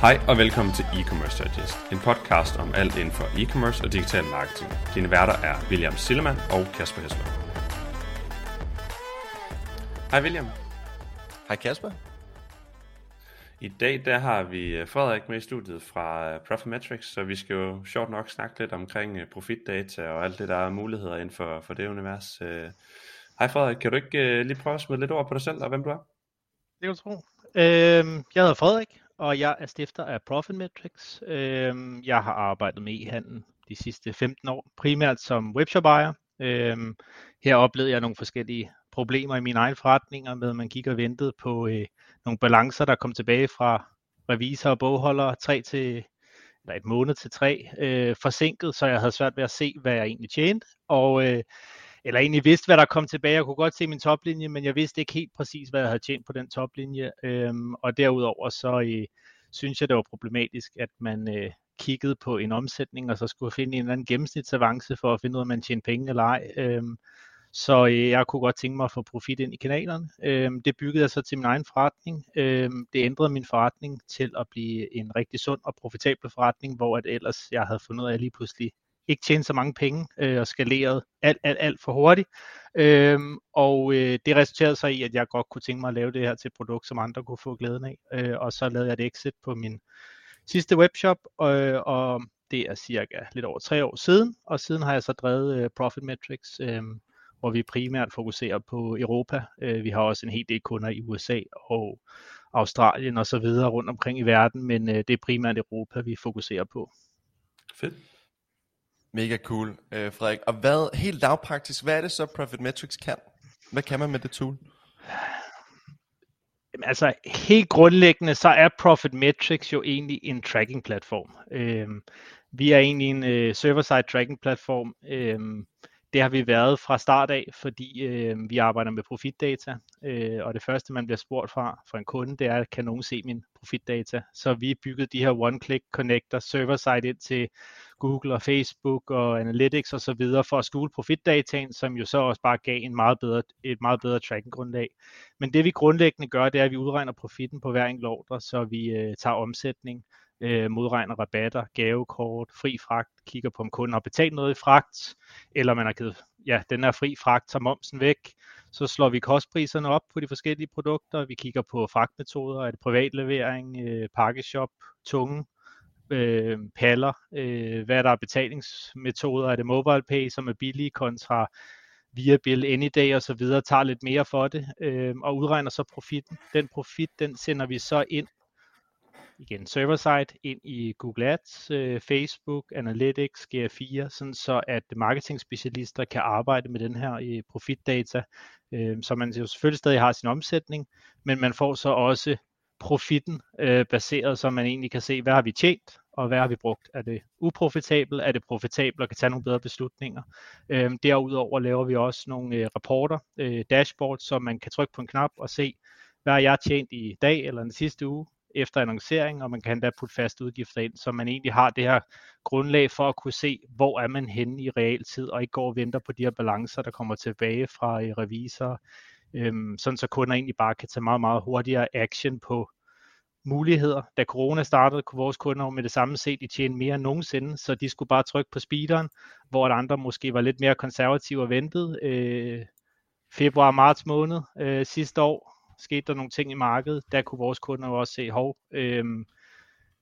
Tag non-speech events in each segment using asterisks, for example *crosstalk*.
Hej og velkommen til E-Commerce Digest, en podcast om alt inden for e-commerce og digital marketing. Dine værter er William Sillemann og Kasper Hesler. Hej William. Hej Kasper. I dag der har vi øh, Frederik med i studiet fra øh, Profitmetrics, så vi skal jo sjovt nok snakke lidt omkring øh, profitdata og alt det, der er muligheder inden for, for det univers. Hej Frederik, kan du ikke lige prøve at smide lidt ord på dig selv og hvem du er? Det kan du tro. Øhm, jeg hedder Frederik, og jeg er stifter af Profit Metrics. Øhm, jeg har arbejdet med e-handel de sidste 15 år, primært som webshop ejer. Øhm, her oplevede jeg nogle forskellige problemer i mine egne forretninger med, at man gik og ventede på øh, nogle balancer, der kom tilbage fra revisor og bogholder tre til eller et måned til tre øh, forsinket, så jeg havde svært ved at se, hvad jeg egentlig tjente. Og øh, eller egentlig vidste, hvad der kom tilbage. Jeg kunne godt se min toplinje, men jeg vidste ikke helt præcis, hvad jeg havde tjent på den toplinje. Øhm, og derudover så øh, synes jeg, det var problematisk, at man øh, kiggede på en omsætning, og så skulle finde en eller anden gennemsnitsavance for at finde ud af, om man tjener penge eller ej. Øhm, så øh, jeg kunne godt tænke mig at få profit ind i kanalerne. Øhm, det byggede jeg så til min egen forretning. Øhm, det ændrede min forretning til at blive en rigtig sund og profitabel forretning, hvor at ellers jeg havde fundet ud af, at jeg lige pludselig ikke tjene så mange penge øh, og skaleret alt, alt, alt for hurtigt. Øhm, og øh, det resulterede så i, at jeg godt kunne tænke mig at lave det her til et produkt, som andre kunne få glæden af. Øh, og så lavede jeg et exit på min sidste webshop, øh, og det er cirka lidt over tre år siden. Og siden har jeg så drevet øh, Profit Metrics, øh, hvor vi primært fokuserer på Europa. Øh, vi har også en hel del kunder i USA og Australien og så videre rundt omkring i verden, men øh, det er primært Europa, vi fokuserer på. Fedt. Mega cool, øh, Frederik. Og hvad, helt lavpraktisk, hvad er det så Profit Metrics kan? Hvad kan man med det tool? Altså helt grundlæggende, så er Profit Metrics jo egentlig en tracking platform. Øhm, vi er egentlig en øh, server-side tracking platform. Øhm, det har vi været fra start af, fordi øh, vi arbejder med profitdata, øh, og det første, man bliver spurgt fra, fra en kunde, det er, kan nogen se min profitdata? Så vi bygget de her one-click connector server-side ind til Google og Facebook og Analytics og så videre for at skjule profitdataen, som jo så også bare gav en meget bedre, et meget bedre tracking-grundlag. Men det vi grundlæggende gør, det er, at vi udregner profitten på hver enkelt ordre, så vi øh, tager omsætning, øh, modregner rabatter, gavekort, fri fragt, kigger på om kunden har betalt noget i fragt, eller man har givet, ja, den er fri fragt, tager momsen væk, så slår vi kostpriserne op på de forskellige produkter, vi kigger på fragtmetoder, er det privatlevering, øh, pakkeshop, tunge, øh, paller, øh, hvad der er betalingsmetoder, er det mobile pay, som er billige kontra via bill any day og så videre, tager lidt mere for det, øh, og udregner så profitten. Den profit, den sender vi så ind igen server-side ind i Google Ads, øh, Facebook, Analytics, GA4, sådan så at marketing-specialister kan arbejde med den her øh, profitdata, øh, så man jo selvfølgelig stadig har sin omsætning, men man får så også profitten øh, baseret, så man egentlig kan se, hvad har vi tjent, og hvad har vi brugt? Er det uprofitabelt? Er det profitabelt og kan tage nogle bedre beslutninger? Øh, derudover laver vi også nogle øh, rapporter, øh, dashboards, så man kan trykke på en knap og se, hvad har jeg tjent i dag eller den sidste uge? efter annoncering, og man kan da putte fast udgifter ind, så man egentlig har det her grundlag for at kunne se, hvor er man henne i realtid, og ikke går og venter på de her balancer, der kommer tilbage fra øh, revisorer, øhm, sådan så kunder egentlig bare kan tage meget, meget hurtigere action på muligheder. Da corona startede, kunne vores kunder med det samme set de tjene mere end nogensinde, så de skulle bare trykke på speederen, hvor andre måske var lidt mere konservative og ventede. Øh, februar marts måned øh, sidste år, skete der nogle ting i markedet, der kunne vores kunder jo også se, hov, øh,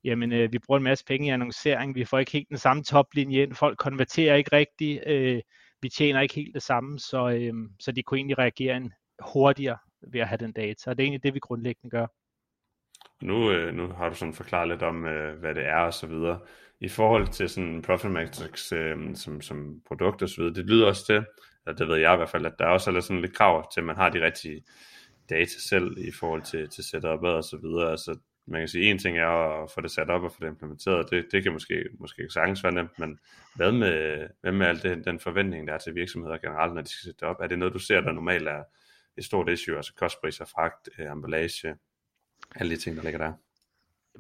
jamen øh, vi bruger en masse penge i annoncering, vi får ikke helt den samme toplinje ind, folk konverterer ikke rigtigt, øh, vi tjener ikke helt det samme, så, øh, så de kunne egentlig reagere en hurtigere ved at have den data, og det er egentlig det, vi grundlæggende gør. Nu, øh, nu har du sådan forklaret lidt om, øh, hvad det er og så videre. I forhold til sådan Profit Matrix øh, som, som produkt og så videre, det lyder også til, eller det ved jeg i hvert fald, at der også er sådan lidt krav til, at man har de rigtige data selv i forhold til, til setup'et og så videre. Altså, man kan sige, en ting er at få det sat op og få det implementeret, det, det kan måske, måske sagtens være nemt, men hvad med, hvad med alt det, den forventning, der er til virksomheder generelt, når de skal sætte det op? Er det noget, du ser, der normalt er et stort issue, altså kostpriser, fragt, øh, emballage, alle de ting, der ligger der?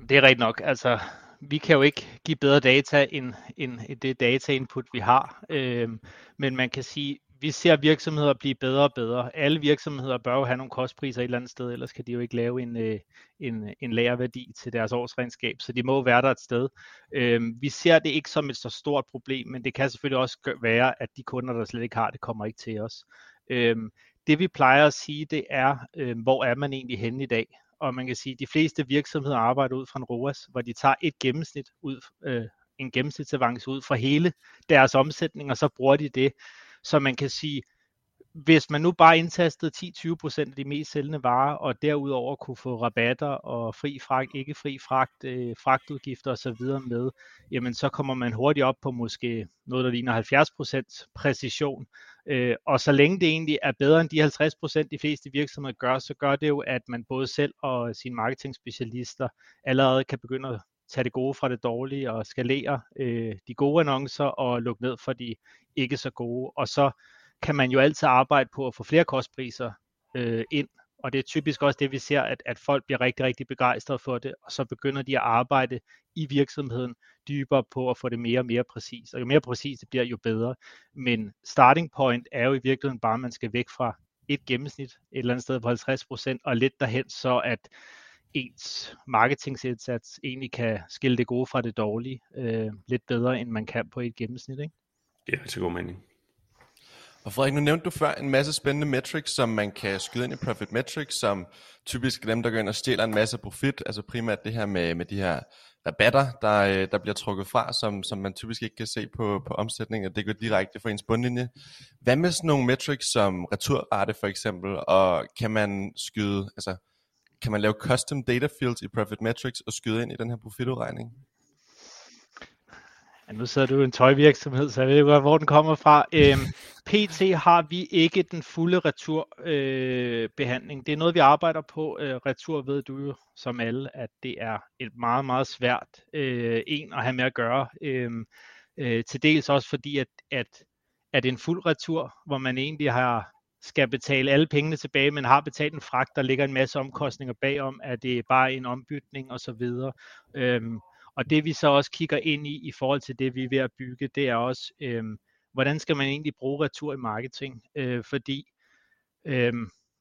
Det er rigtigt nok. Altså, vi kan jo ikke give bedre data end, end det data input, vi har. Øhm, men man kan sige, vi ser virksomheder blive bedre og bedre. Alle virksomheder bør jo have nogle kostpriser et eller andet sted, ellers kan de jo ikke lave en, øh, en, en lagerværdi til deres årsregnskab, så de må være der et sted. Øhm, vi ser det ikke som et så stort problem, men det kan selvfølgelig også være, at de kunder, der slet ikke har det, kommer ikke til os. Øhm, det vi plejer at sige, det er, øh, hvor er man egentlig henne i dag? Og man kan sige, at de fleste virksomheder arbejder ud fra en ROAS, hvor de tager et gennemsnit ud, øh, en gennemsnitsavance ud fra hele deres omsætning, og så bruger de det. Så man kan sige, hvis man nu bare indtastede 10-20% af de mest sælgende varer, og derudover kunne få rabatter og fri fragt, ikke fri fragt, øh, fragtudgifter osv. med, jamen så kommer man hurtigt op på måske noget, der ligner 70% præcision. Øh, og så længe det egentlig er bedre end de 50% de fleste virksomheder gør, så gør det jo, at man både selv og sine marketingspecialister allerede kan begynde at tage det gode fra det dårlige og skalere øh, de gode annoncer og lukke ned for de ikke så gode. Og så kan man jo altid arbejde på at få flere kostpriser øh, ind, og det er typisk også det, vi ser, at, at folk bliver rigtig, rigtig begejstrede for det, og så begynder de at arbejde i virksomheden dybere på at få det mere og mere præcis. Og jo mere præcis det bliver, jo bedre. Men starting point er jo i virkeligheden bare, at man skal væk fra et gennemsnit et eller andet sted på 50% og lidt derhen, så at ens marketingsindsats egentlig kan skille det gode fra det dårlige øh, lidt bedre, end man kan på et gennemsnit. Ikke? Det er altså god mening. Og Frederik, nu nævnte du før en masse spændende metrics, som man kan skyde ind i Profit Metrics, som typisk dem, der går ind og stjæler en masse profit, altså primært det her med, med de her rabatter, der, øh, der bliver trukket fra, som, som man typisk ikke kan se på, på omsætning, og det går direkte fra ens bundlinje. Hvad med sådan nogle metrics som returrate for eksempel, og kan man skyde, altså kan man lave custom data fields i Profit Metrics og skyde ind i den her profitudregning? Ja, nu sidder du i en tøjvirksomhed, så jeg ved ikke, hvor den kommer fra. Øhm, *laughs* PT har vi ikke den fulde returbehandling. Øh, det er noget, vi arbejder på. Øh, retur ved du jo som alle, at det er et meget, meget svært øh, en at have med at gøre. Øh, øh, til dels også fordi, at, at, at en fuld retur, hvor man egentlig har skal betale alle pengene tilbage, men har betalt en fragt, der ligger en masse omkostninger bagom, at det er bare en ombytning osv. Øhm, og det vi så også kigger ind i, i forhold til det vi er ved at bygge, det er også, øh, hvordan skal man egentlig bruge retur i marketing? Øh, fordi, øh,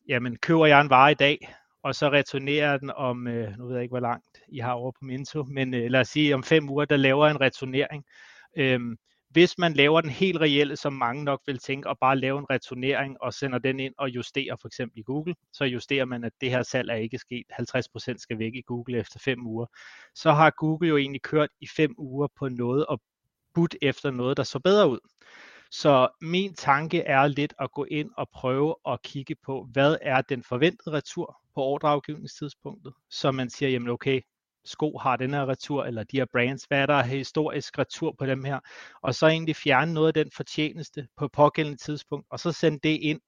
jamen, køber jeg en vare i dag, og så returnerer den om, øh, nu ved jeg ikke, hvor langt I har over på Minto, men øh, lad os sige, om fem uger, der laver en returnering. Øh, hvis man laver den helt reelle, som mange nok vil tænke, og bare lave en returnering og sender den ind og justerer for eksempel i Google, så justerer man, at det her salg er ikke sket, 50% skal væk i Google efter 5 uger. Så har Google jo egentlig kørt i 5 uger på noget og budt efter noget, der så bedre ud. Så min tanke er lidt at gå ind og prøve at kigge på, hvad er den forventede retur på ordreafgivningstidspunktet, så man siger, jamen okay, sko har den her retur, eller de her brands, hvad er der historisk retur på dem her, og så egentlig fjerne noget af den fortjeneste på pågældende tidspunkt, og så sende det ind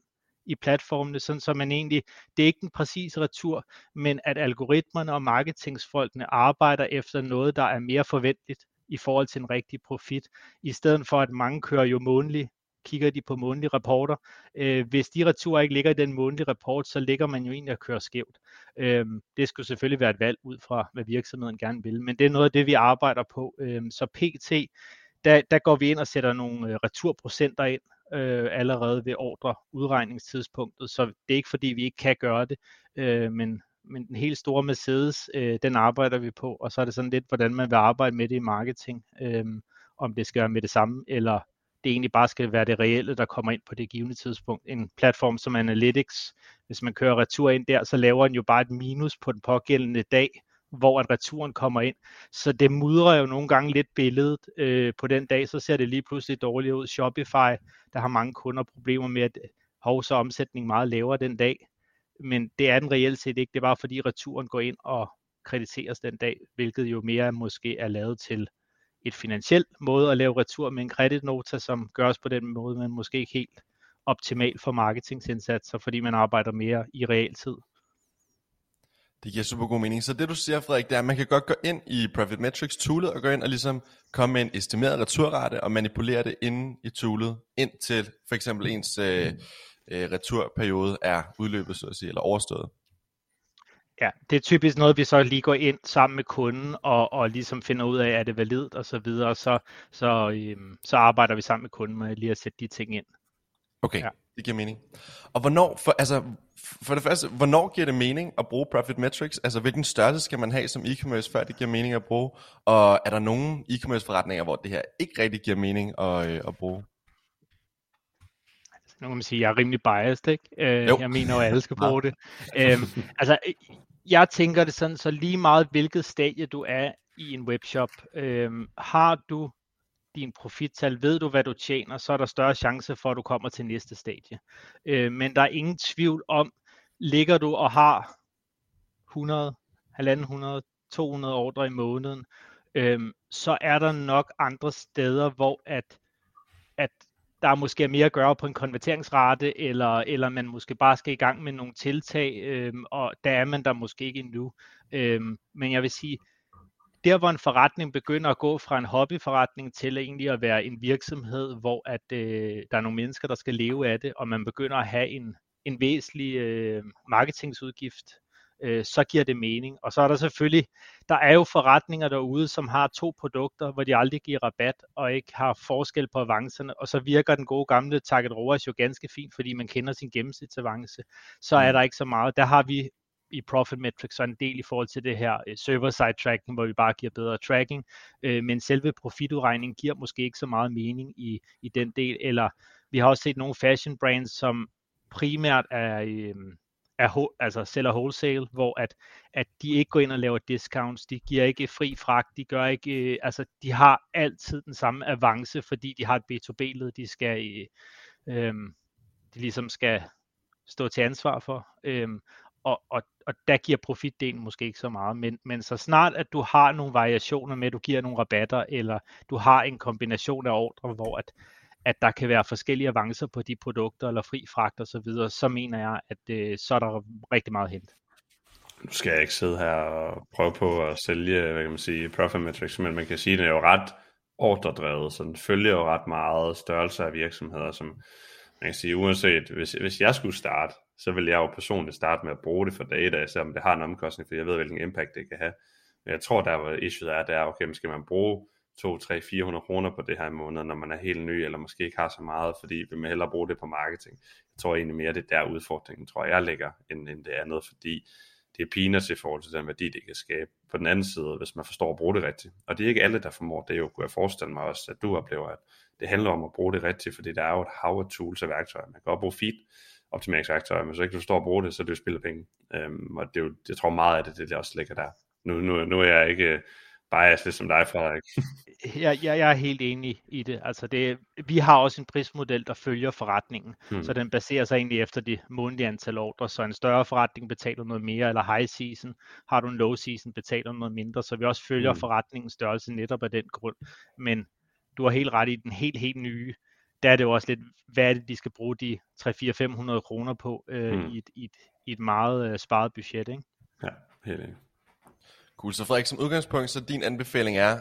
i platformene, sådan så man egentlig, det er ikke den præcise retur, men at algoritmerne og marketingsfolkene arbejder efter noget, der er mere forventeligt i forhold til en rigtig profit, i stedet for at mange kører jo månedlig kigger de på månedlige rapporter. Øh, hvis de returer ikke ligger i den månedlige rapport, så ligger man jo egentlig at køre skævt. Øh, det skulle selvfølgelig være et valg ud fra, hvad virksomheden gerne vil, men det er noget af det, vi arbejder på. Øh, så PT, der, der går vi ind og sætter nogle øh, returprocenter ind, øh, allerede ved ordre udregningstidspunktet, så det er ikke fordi, vi ikke kan gøre det, øh, men, men den helt store Mercedes, øh, den arbejder vi på, og så er det sådan lidt, hvordan man vil arbejde med det i marketing, øh, om det skal være med det samme, eller det egentlig bare skal være det reelle, der kommer ind på det givende tidspunkt. En platform som Analytics, hvis man kører retur ind der, så laver den jo bare et minus på den pågældende dag, hvor at returen kommer ind. Så det mudrer jo nogle gange lidt billedet øh, på den dag, så ser det lige pludselig dårligt ud. Shopify, der har mange kunder problemer med, at hov, så omsætning meget lavere den dag. Men det er den reelt set ikke. Det er bare fordi returen går ind og krediteres den dag, hvilket jo mere måske er lavet til et finansielt måde at lave retur med en kreditnota, som gøres på den måde, men måske ikke helt optimalt for marketingsindsatser, fordi man arbejder mere i realtid. Det giver super god mening. Så det du siger, Frederik, det er, at man kan godt gå ind i Profit Metrics toolet og gå ind og ligesom komme med en estimeret returrate og manipulere det inde i toolet, indtil for eksempel ens øh, øh, returperiode er udløbet, så at sige, eller overstået. Ja, det er typisk noget, vi så lige går ind sammen med kunden og, og ligesom finder ud af, er det validt og så videre, så, så, øhm, så arbejder vi sammen med kunden med lige at sætte de ting ind. Okay, ja. det giver mening. Og hvornår, for, altså, for det første, hvornår giver det mening at bruge Profit Metrics? Altså, hvilken størrelse skal man have som e-commerce, før det giver mening at bruge? Og er der nogen e-commerce forretninger, hvor det her ikke rigtig giver mening at, øh, at bruge? Nu kan man sige, at jeg er rimelig biased, ikke? Øh, jeg mener jo, at alle skal bruge det. øhm, *laughs* altså, jeg tænker det sådan, så lige meget hvilket stadie du er i en webshop, øhm, har du din profittal, ved du hvad du tjener, så er der større chance for, at du kommer til næste stadie. Øh, men der er ingen tvivl om, ligger du og har 100, 100, 200 ordre i måneden, øh, så er der nok andre steder, hvor at, at der måske mere at gøre på en konverteringsrate, eller, eller man måske bare skal i gang med nogle tiltag, øhm, og der er man der måske ikke endnu. Øhm, men jeg vil sige, der hvor en forretning begynder at gå fra en hobbyforretning til egentlig at være en virksomhed, hvor at øh, der er nogle mennesker, der skal leve af det, og man begynder at have en, en væsentlig øh, marketingsudgift, øh, så giver det mening. Og så er der selvfølgelig, der er jo forretninger derude, som har to produkter, hvor de aldrig giver rabat og ikke har forskel på avancerne, og så virker den gode gamle Target ROAS jo ganske fint, fordi man kender sin gennemsnitsavance. Så er mm. der ikke så meget. Der har vi i Profit Metrics så en del i forhold til det her øh, server-side tracking, hvor vi bare giver bedre tracking, øh, men selve profitudregningen giver måske ikke så meget mening i, i den del, eller vi har også set nogle fashion brands, som primært er, øh, er altså sælger wholesale, hvor at, at de ikke går ind og laver discounts, de giver ikke fri fragt, de gør ikke, øh, altså de har altid den samme avance, fordi de har et B2B-led, de skal, øh, øhm, de ligesom skal stå til ansvar for. Øh, og, og, og der giver profitdelen måske ikke så meget, men, men så snart at du har nogle variationer med, at du giver nogle rabatter, eller du har en kombination af ordre, hvor at, at der kan være forskellige avancer på de produkter, eller fri fragt og så videre, så mener jeg, at øh, så er der rigtig meget hent. Nu skal jeg ikke sidde her og prøve på at sælge, hvad kan man sige, profit metrics, men man kan sige, at det er jo ret ordredrevet, så den følger jo ret meget størrelse af virksomheder, som man kan sige, uanset, hvis, hvis jeg skulle starte, så vil jeg jo personligt starte med at bruge det for data, selvom det har en omkostning, for jeg ved, hvilken impact det kan have. Men jeg tror, der hvor issue er, det er, okay, skal man bruge 2, 3, 400 kroner på det her i måneden, når man er helt ny, eller måske ikke har så meget, fordi vi vil hellere bruge det på marketing. Jeg tror egentlig mere, det er der udfordringen, tror jeg, ligger, end, end det andet, fordi det er peanuts i forhold til den værdi, det kan skabe. På den anden side, hvis man forstår at bruge det rigtigt. Og det er ikke alle, der formår det, jo kunne jeg forestille mig også, at du oplever, at det handler om at bruge det rigtigt, fordi der er jo et hav af tools og værktøjer. Man kan godt bruge feed, optimeringsværktøjer, men så ikke du forstår at bruge det, så er det jo spilder penge. Øhm, og det er jo, jeg tror meget af det, det, der også ligger der. Nu, nu, nu er jeg ikke bias lidt som dig, Frederik. *laughs* jeg, jeg, jeg er helt enig i det. Altså det. Vi har også en prismodel, der følger forretningen, hmm. så den baserer sig egentlig efter det månedlige antal ordre. Så en større forretning betaler noget mere, eller high season. Har du en low season, betaler noget mindre. Så vi også følger hmm. forretningens størrelse netop af den grund. Men du har helt ret i den helt, helt nye der er det jo også lidt, hvad er det, de skal bruge de 3-4-500 kroner på øh, mm. i, et, i, et, i et meget øh, sparet budget, ikke? Ja, helt enig. Cool, så Frederik, som udgangspunkt, så din anbefaling er,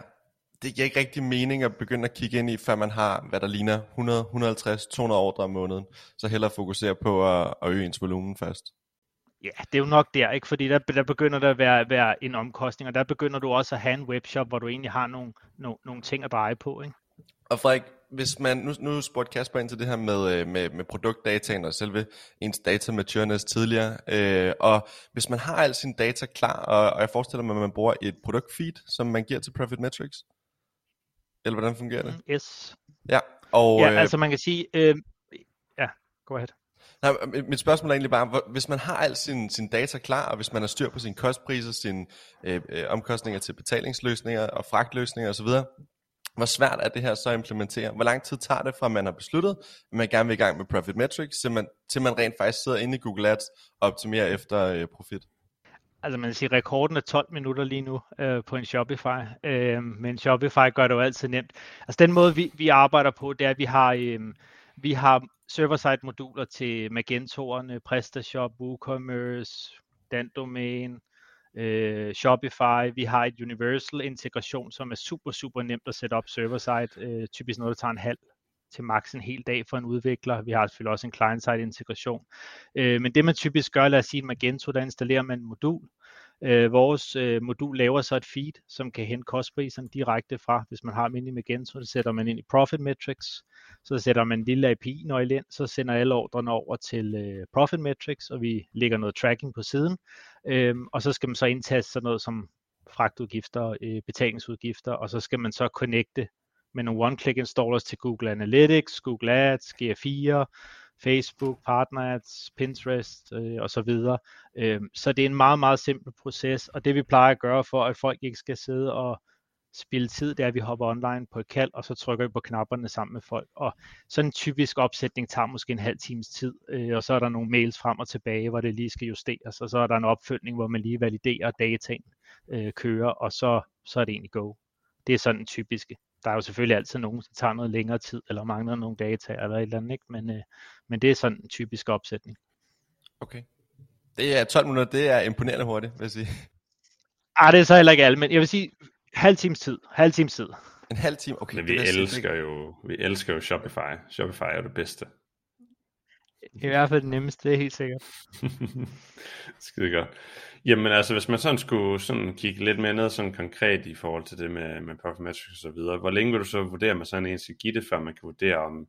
det giver ikke rigtig mening at begynde at kigge ind i, før man har, hvad der ligner 100, 150, 200 ordre om måneden. Så hellere fokusere på at, at øge ens volumen først. Ja, det er jo nok der, ikke? fordi der, der begynder der at være, være en omkostning, og der begynder du også at have en webshop, hvor du egentlig har nogle, nogle, nogle ting at dreje på. Ikke? Og Frederik, hvis man, nu, nu spurgte Kasper ind til det her med, øh, med, med produktdataen og selve ens data matureness tidligere, øh, og hvis man har al sin data klar, og, og jeg forestiller mig, at man bruger et produktfeed, som man giver til Profit Metrics, eller hvordan fungerer det? Yes. Ja, og, ja øh, altså man kan sige, øh, ja, go ahead. Nej, mit spørgsmål er egentlig bare, hvis man har al sin, sin data klar, og hvis man har styr på sine kostpriser, sine øh, øh, omkostninger til betalingsløsninger og fragtløsninger osv., hvor svært er det her så at implementere? Hvor lang tid tager det fra, man har besluttet, at man gerne vil i gang med Profit Metrics, til man, til man rent faktisk sidder inde i Google Ads og optimerer efter øh, profit? Altså man kan sige, rekorden er 12 minutter lige nu øh, på en Shopify, øh, men Shopify gør det jo altid nemt. Altså den måde, vi, vi arbejder på, det er, at vi har, øh, vi har server-side moduler til Magentoerne, PrestaShop, WooCommerce, Dandomain, øh, Shopify. Vi har et Universal integration, som er super, super nemt at sætte op server-side. Øh, typisk noget, der tager en halv til maks en hel dag for en udvikler. Vi har selvfølgelig også en client-side integration. Øh, men det man typisk gør, lad os sige Magento, der installerer man en modul, Øh, vores øh, modul laver så et feed, som kan hente kostpriserne direkte fra, hvis man har almindelig Magento, så sætter man ind i Profit Metrics, så sætter man en lille API-nøgle ind, så sender alle ordrene over til øh, Profit Metrics, og vi lægger noget tracking på siden, øh, og så skal man så indtaste sådan noget som fragtudgifter, øh, betalingsudgifter, og så skal man så connecte med nogle one-click installers til Google Analytics, Google Ads, GA4, Facebook, Partner Ads, Pinterest øh, og så videre. Øh, så det er en meget, meget simpel proces, og det vi plejer at gøre for, at folk ikke skal sidde og spille tid, det er, at vi hopper online på et kald, og så trykker vi på knapperne sammen med folk. Og sådan en typisk opsætning tager måske en halv times tid, øh, og så er der nogle mails frem og tilbage, hvor det lige skal justeres, og så er der en opfølgning, hvor man lige validerer, at dataen øh, kører, og så, så er det egentlig go. Det er sådan en typiske der er jo selvfølgelig altid nogen, der tager noget længere tid, eller mangler nogle data, eller et eller andet, ikke? Men, øh, men det er sådan en typisk opsætning. Okay. Det er 12 minutter, det er imponerende hurtigt, vil jeg sige. Ah, det er så heller ikke alt, men jeg vil sige, halv times tid. Halv times tid. En halv time, okay. Men vi elsker jo, vi elsker jo Shopify. Shopify er det bedste. I hvert fald det nemmeste, det er helt sikkert. *laughs* Skide godt. Jamen altså, hvis man sådan skulle sådan kigge lidt mere ned sådan konkret i forhold til det med, med Profitmetrics og så videre, hvor længe vil du så vurdere, at man sådan en skal give det, før man kan vurdere, om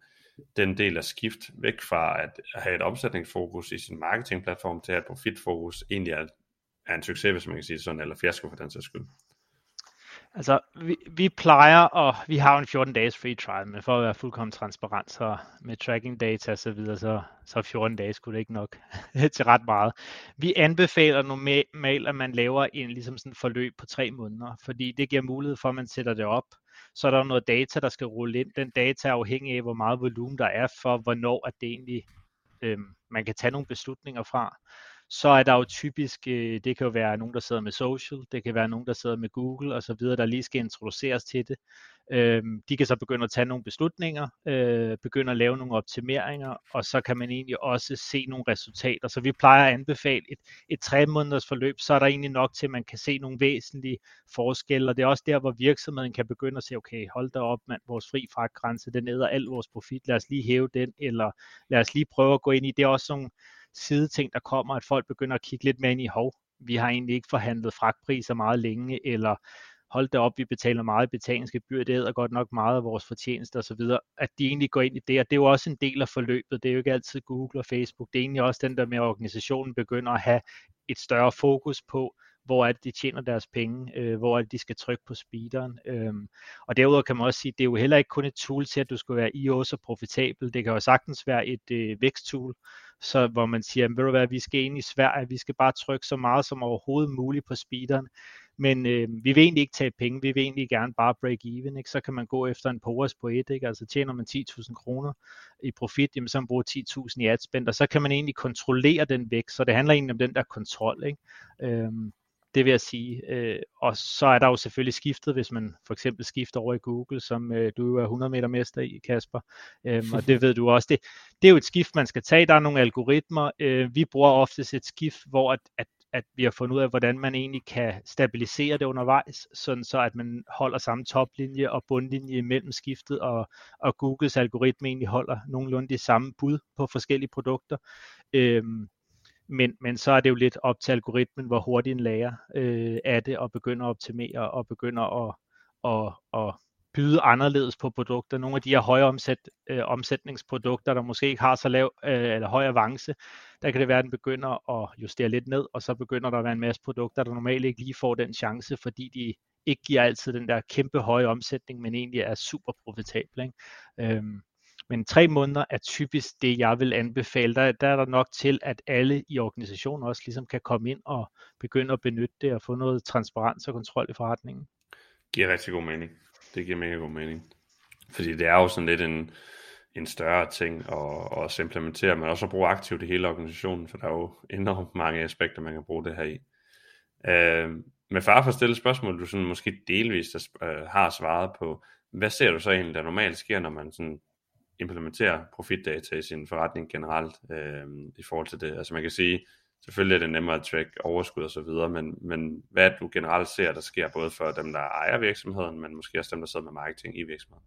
den del af skift væk fra at have et omsætningsfokus i sin marketingplatform til at profitfokus egentlig er, er en succes, hvis man kan sige sådan, eller fiasko for den sags skyld? Altså, vi, vi plejer, og vi har en 14 dages free trial, men for at være fuldkommen transparent, så med tracking data og så videre, så, så 14 dage skulle det ikke nok *laughs* til ret meget. Vi anbefaler normalt, at man laver en ligesom sådan forløb på tre måneder, fordi det giver mulighed for, at man sætter det op. Så er der noget data, der skal rulle ind. Den data er afhængig af, hvor meget volumen der er for, hvornår at det egentlig, øh, man kan tage nogle beslutninger fra så er der jo typisk, øh, det kan jo være nogen, der sidder med social, det kan være nogen, der sidder med Google og så videre, der lige skal introduceres til det. Øh, de kan så begynde at tage nogle beslutninger, øh, begynde at lave nogle optimeringer, og så kan man egentlig også se nogle resultater. Så vi plejer at anbefale et, et tre måneders forløb, så er der egentlig nok til, at man kan se nogle væsentlige forskelle, og det er også der, hvor virksomheden kan begynde at se, okay, hold da op, mand, vores fri fragtgrænse, den æder al vores profit, lad os lige hæve den, eller lad os lige prøve at gå ind i, det er også nogle sideting, der kommer, at folk begynder at kigge lidt mere ind i, hov, vi har egentlig ikke forhandlet fragtpriser meget længe, eller hold det op, vi betaler meget betalingsgebyr, det er godt nok meget af vores fortjeneste osv., at de egentlig går ind i det, og det er jo også en del af forløbet, det er jo ikke altid Google og Facebook, det er egentlig også den der med, at organisationen begynder at have et større fokus på, hvor er det, de tjener deres penge, øh, hvor er det, de skal trykke på speederen. Øhm, og derudover kan man også sige, det er jo heller ikke kun et tool til, at du skal være i og profitabel. Det kan jo sagtens være et øh, væksttool, så hvor man siger, ved du hvad, vi skal ind i Sverige, vi skal bare trykke så meget som overhovedet muligt på speederen, men øh, vi vil egentlig ikke tage penge, vi vil egentlig gerne bare break even, ikke? så kan man gå efter en POAS på et, ikke? altså tjener man 10.000 kroner i profit, jamen så man bruger 10.000 i adspend, og så kan man egentlig kontrollere den væk, så det handler egentlig om den der kontrol, ikke? Øhm, det vil jeg sige. Øh, og så er der jo selvfølgelig skiftet, hvis man for eksempel skifter over i Google, som øh, du jo er 100 meter mester i, Kasper. Øhm, og det ved du også. Det, det er jo et skift, man skal tage. Der er nogle algoritmer. Øh, vi bruger oftest et skift, hvor at, at at vi har fundet ud af, hvordan man egentlig kan stabilisere det undervejs, sådan så at man holder samme toplinje og bundlinje mellem skiftet, og, og Googles algoritme egentlig holder nogenlunde det samme bud på forskellige produkter. Øhm, men, men så er det jo lidt op til algoritmen, hvor hurtigt en lærer øh, er det, og begynder at optimere, og begynder at, at, at byde anderledes på produkter. Nogle af de her høje omsæt, øh, omsætningsprodukter, der måske ikke har så lav øh, eller høj avance, der kan det være, at den begynder at justere lidt ned, og så begynder der at være en masse produkter, der normalt ikke lige får den chance, fordi de ikke giver altid den der kæmpe høje omsætning, men egentlig er super profitable. Ikke? Øhm, men tre måneder er typisk det, jeg vil anbefale. Der, der er der nok til, at alle i organisationen også ligesom kan komme ind og begynde at benytte det og få noget transparens og kontrol i forretningen. Det giver rigtig god mening. Det giver mega god mening. Fordi det er jo sådan lidt en, en større ting at, at implementere, men også at bruge aktivt i hele organisationen, for der er jo enormt mange aspekter, man kan bruge det her i. Øh, med far for at stille spørgsmål, du sådan måske delvist øh, har svaret på, hvad ser du så egentlig, der normalt sker, når man sådan implementere profitdata i sin forretning generelt øh, i forhold til det. Altså man kan sige, selvfølgelig er det nemmere at track overskud og så videre, men, men hvad du generelt ser, der sker både for dem, der ejer virksomheden, men måske også dem, der sidder med marketing i virksomheden?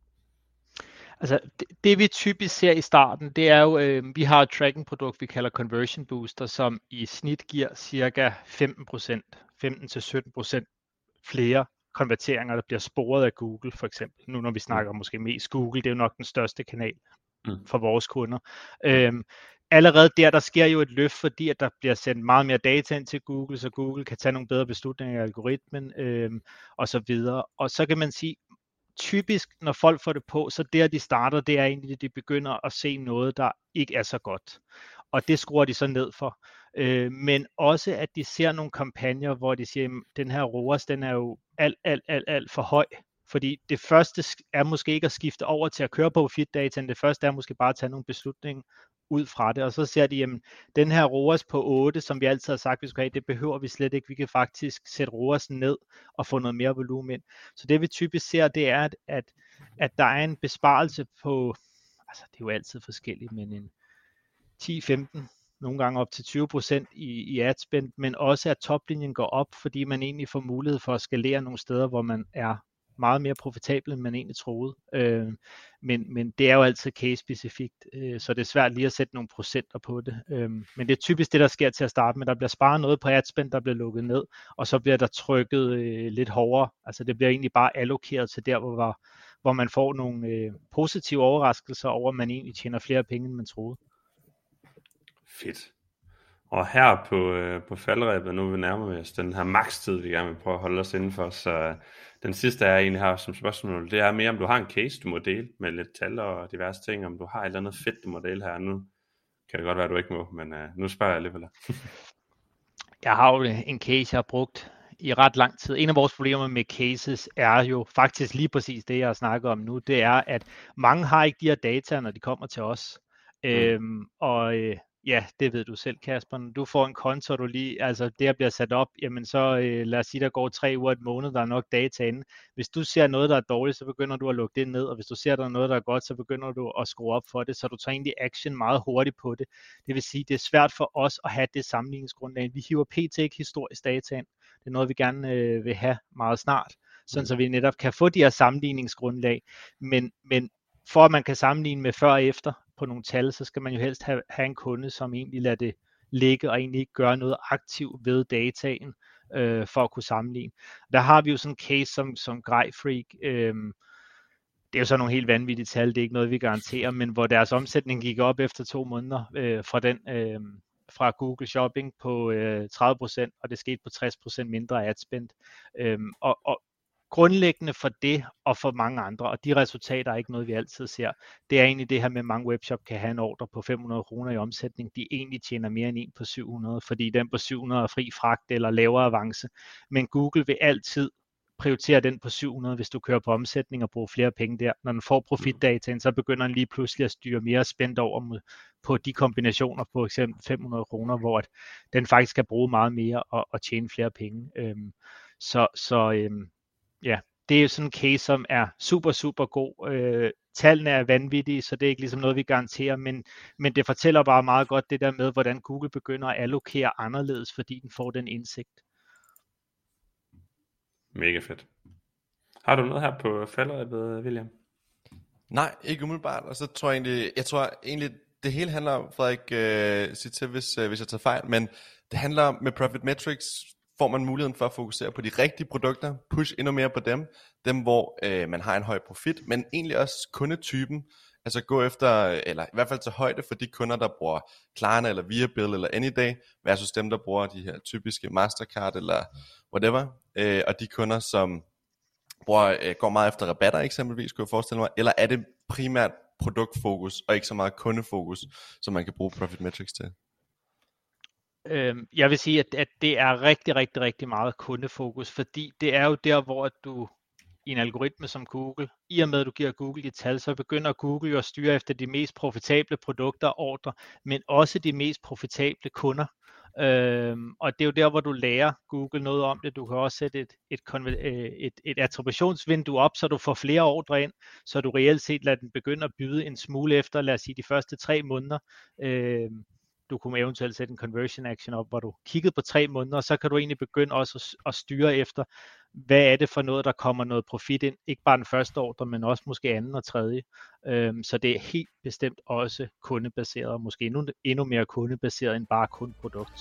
Altså det, det vi typisk ser i starten, det er jo, øh, vi har et tracking produkt, vi kalder Conversion Booster, som i snit giver cirka 15%, 15-17% flere konverteringer, der bliver sporet af Google for eksempel. Nu når vi snakker mm. måske mest Google, det er jo nok den største kanal mm. for vores kunder. Øhm, allerede der, der sker jo et løft, fordi at der bliver sendt meget mere data ind til Google, så Google kan tage nogle bedre beslutninger i algoritmen øhm, og så videre. Og så kan man sige, typisk, når folk får det på, så der de starter, det er egentlig, at de begynder at se noget, der ikke er så godt. Og det skruer de så ned for. Øh, men også, at de ser nogle kampagner, hvor de siger, at den her ROAS, den er jo alt, alt, alt, alt for høj. Fordi det første er måske ikke at skifte over til at køre på fit-dataen, det første er måske bare at tage nogle beslutninger ud fra det, og så ser de, jamen, den her ROAS på 8, som vi altid har sagt, vi skal have, det behøver vi slet ikke. Vi kan faktisk sætte ROAS ned og få noget mere volumen. ind. Så det vi typisk ser, det er, at, at, at der er en besparelse på, altså det er jo altid forskelligt, men en 10-15 nogle gange op til 20% i, i adspend, men også at toplinjen går op, fordi man egentlig får mulighed for at skalere nogle steder, hvor man er meget mere profitabel, end man egentlig troede. Øh, men, men det er jo altid case-specifikt, øh, så det er svært lige at sætte nogle procenter på det. Øh, men det er typisk det, der sker til at starte med. Der bliver sparet noget på adspend, der bliver lukket ned, og så bliver der trykket øh, lidt hårdere. Altså det bliver egentlig bare allokeret til der, hvor, hvor man får nogle øh, positive overraskelser over, at man egentlig tjener flere penge, end man troede. Fedt. Og her på, øh, på faldrebet, nu er vi os den her makstid, vi gerne vil prøve at holde os indenfor, så øh, den sidste er egentlig her som spørgsmål, det er mere, om du har en case, du må dele med lidt tal og diverse ting, om du har et eller andet fedt, du må dele her nu. Kan det godt være, at du ikke må, men øh, nu spørger jeg alligevel. *laughs* jeg har jo en case, jeg har brugt i ret lang tid. En af vores problemer med cases er jo faktisk lige præcis det, jeg har snakket om nu. Det er, at mange har ikke de her data, når de kommer til os. Mm. Øhm, og øh, Ja, det ved du selv, Kasper. Når du får en konto, du lige, altså det der bliver sat op, jamen så øh, lad os sige, der går tre uger et måned, der er nok data inde. Hvis du ser noget, der er dårligt, så begynder du at lukke det ned, og hvis du ser, der er noget, der er godt, så begynder du at skrue op for det, så du tager egentlig action meget hurtigt på det. Det vil sige, det er svært for os at have det sammenligningsgrundlag. Vi hiver pt. ikke historisk data ind. Det er noget, vi gerne øh, vil have meget snart, sådan mm. så vi netop kan få de her sammenligningsgrundlag. Men, men for at man kan sammenligne med før og efter, på nogle tal, så skal man jo helst have, have en kunde, som egentlig lader det ligge og egentlig ikke gøre noget aktivt ved dataen øh, for at kunne sammenligne. Der har vi jo sådan en case som, som Grejfreak, øh, det er jo så nogle helt vanvittige tal, det er ikke noget, vi garanterer, men hvor deres omsætning gik op efter to måneder øh, fra den øh, fra Google Shopping på øh, 30%, og det skete på 60% mindre ad spend. Øhm, og, og grundlæggende for det og for mange andre, og de resultater er ikke noget, vi altid ser. Det er egentlig det her med, at mange webshop kan have en ordre på 500 kroner i omsætning, de egentlig tjener mere end en på 700, fordi den på 700 er fri fragt eller lavere avance. Men Google vil altid prioritere den på 700, hvis du kører på omsætning og bruger flere penge der. Når den får profitdataen, så begynder den lige pludselig at styre mere spændt over mod, på de kombinationer på eksempel 500 kroner, hvor at den faktisk kan bruge meget mere og, og tjene flere penge. Øhm, så så øhm, ja, det er sådan en case, som er super, super god. Øh, tallene er vanvittige, så det er ikke ligesom noget, vi garanterer, men, men det fortæller bare meget godt det der med, hvordan Google begynder at allokere anderledes, fordi den får den indsigt. Mega fedt. Har du noget her på falderæbet, William? Nej, ikke umiddelbart. Og så tror jeg egentlig, jeg tror egentlig, det hele handler om, Frederik, øh, sig til, hvis, øh, hvis jeg tager fejl, men det handler med Profit Metrics, får man muligheden for at fokusere på de rigtige produkter, push endnu mere på dem, dem hvor øh, man har en høj profit, men egentlig også kundetypen, altså gå efter, eller i hvert fald til højde for de kunder, der bruger Klarna eller Viabill eller Anyday, versus dem, der bruger de her typiske Mastercard eller whatever, øh, og de kunder, som bruger, øh, går meget efter rabatter eksempelvis, kunne jeg forestille mig, eller er det primært produktfokus og ikke så meget kundefokus, som man kan bruge Profit Metrics til? Øh, jeg vil sige, at, at det er rigtig, rigtig, rigtig meget kundefokus, fordi det er jo der, hvor du i en algoritme som Google, i og med at du giver Google de tal, så begynder Google jo at styre efter de mest profitable produkter og ordre, men også de mest profitable kunder. Øhm, og det er jo der, hvor du lærer Google noget om det. Du kan også sætte et, et, øh, et, et attributionsvindue op, så du får flere ordre ind, så du reelt set lader den begynde at byde en smule efter, lad os sige, de første tre måneder. Øhm, du kunne eventuelt sætte en conversion action op, hvor du kiggede på tre måneder, og så kan du egentlig begynde også at, at styre efter, hvad er det for noget, der kommer noget profit ind, ikke bare den første ordre, men også måske anden og tredje. Øhm, så det er helt bestemt også kundebaseret, og måske endnu, endnu mere kundebaseret end bare kun produkt.